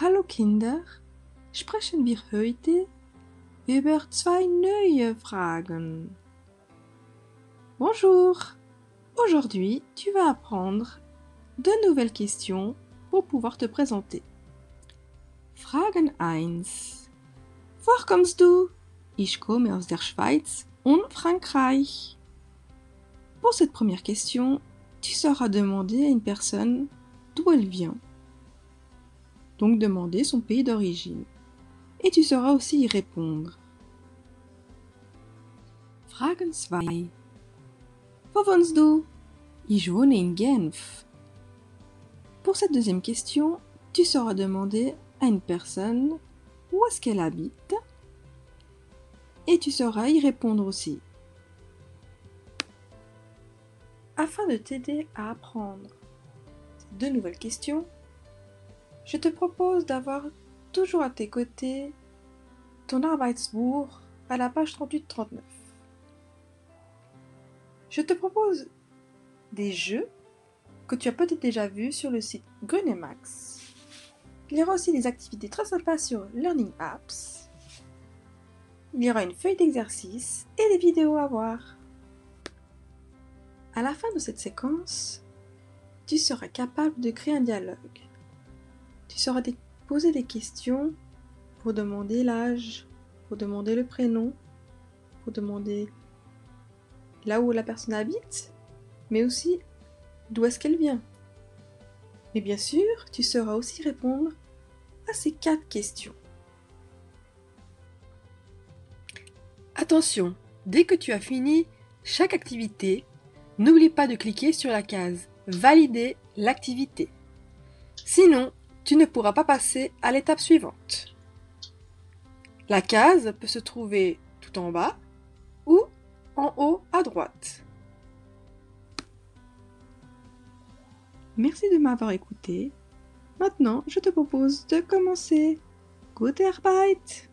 Hallo Kinder, sprechen wir heute über zwei neue Fragen. Bonjour, aujourd'hui tu vas apprendre deux nouvelles questions pour pouvoir te présenter. Fragen 1. Woher kommst du? Ich komme aus der Schweiz und Frankreich. Pour cette première question, tu sauras demander à une personne d'où elle vient. Donc demander son pays d'origine. Et tu sauras aussi y répondre. Fragen 2. Wo wohnst du? Genf. Pour cette deuxième question, tu sauras demander à une personne où est-ce qu'elle habite et tu sauras y répondre aussi. Afin de t'aider à apprendre ces deux nouvelles questions, je te propose d'avoir toujours à tes côtés ton Arbeitsbuch à la page 38-39. Je te propose des jeux que tu as peut-être déjà vus sur le site Grunemax. Il y aura aussi des activités très sympas sur Learning Apps. Il y aura une feuille d'exercice et des vidéos à voir. À la fin de cette séquence, tu seras capable de créer un dialogue. Tu sauras poser des questions pour demander l'âge, pour demander le prénom, pour demander là où la personne habite, mais aussi d'où est-ce qu'elle vient. Mais bien sûr, tu sauras aussi répondre à ces quatre questions. Attention, dès que tu as fini chaque activité, n'oublie pas de cliquer sur la case Valider l'activité. Sinon, tu ne pourras pas passer à l'étape suivante. La case peut se trouver tout en bas ou en haut à droite. Merci de m'avoir écouté. Maintenant, je te propose de commencer. Gute Arbeit!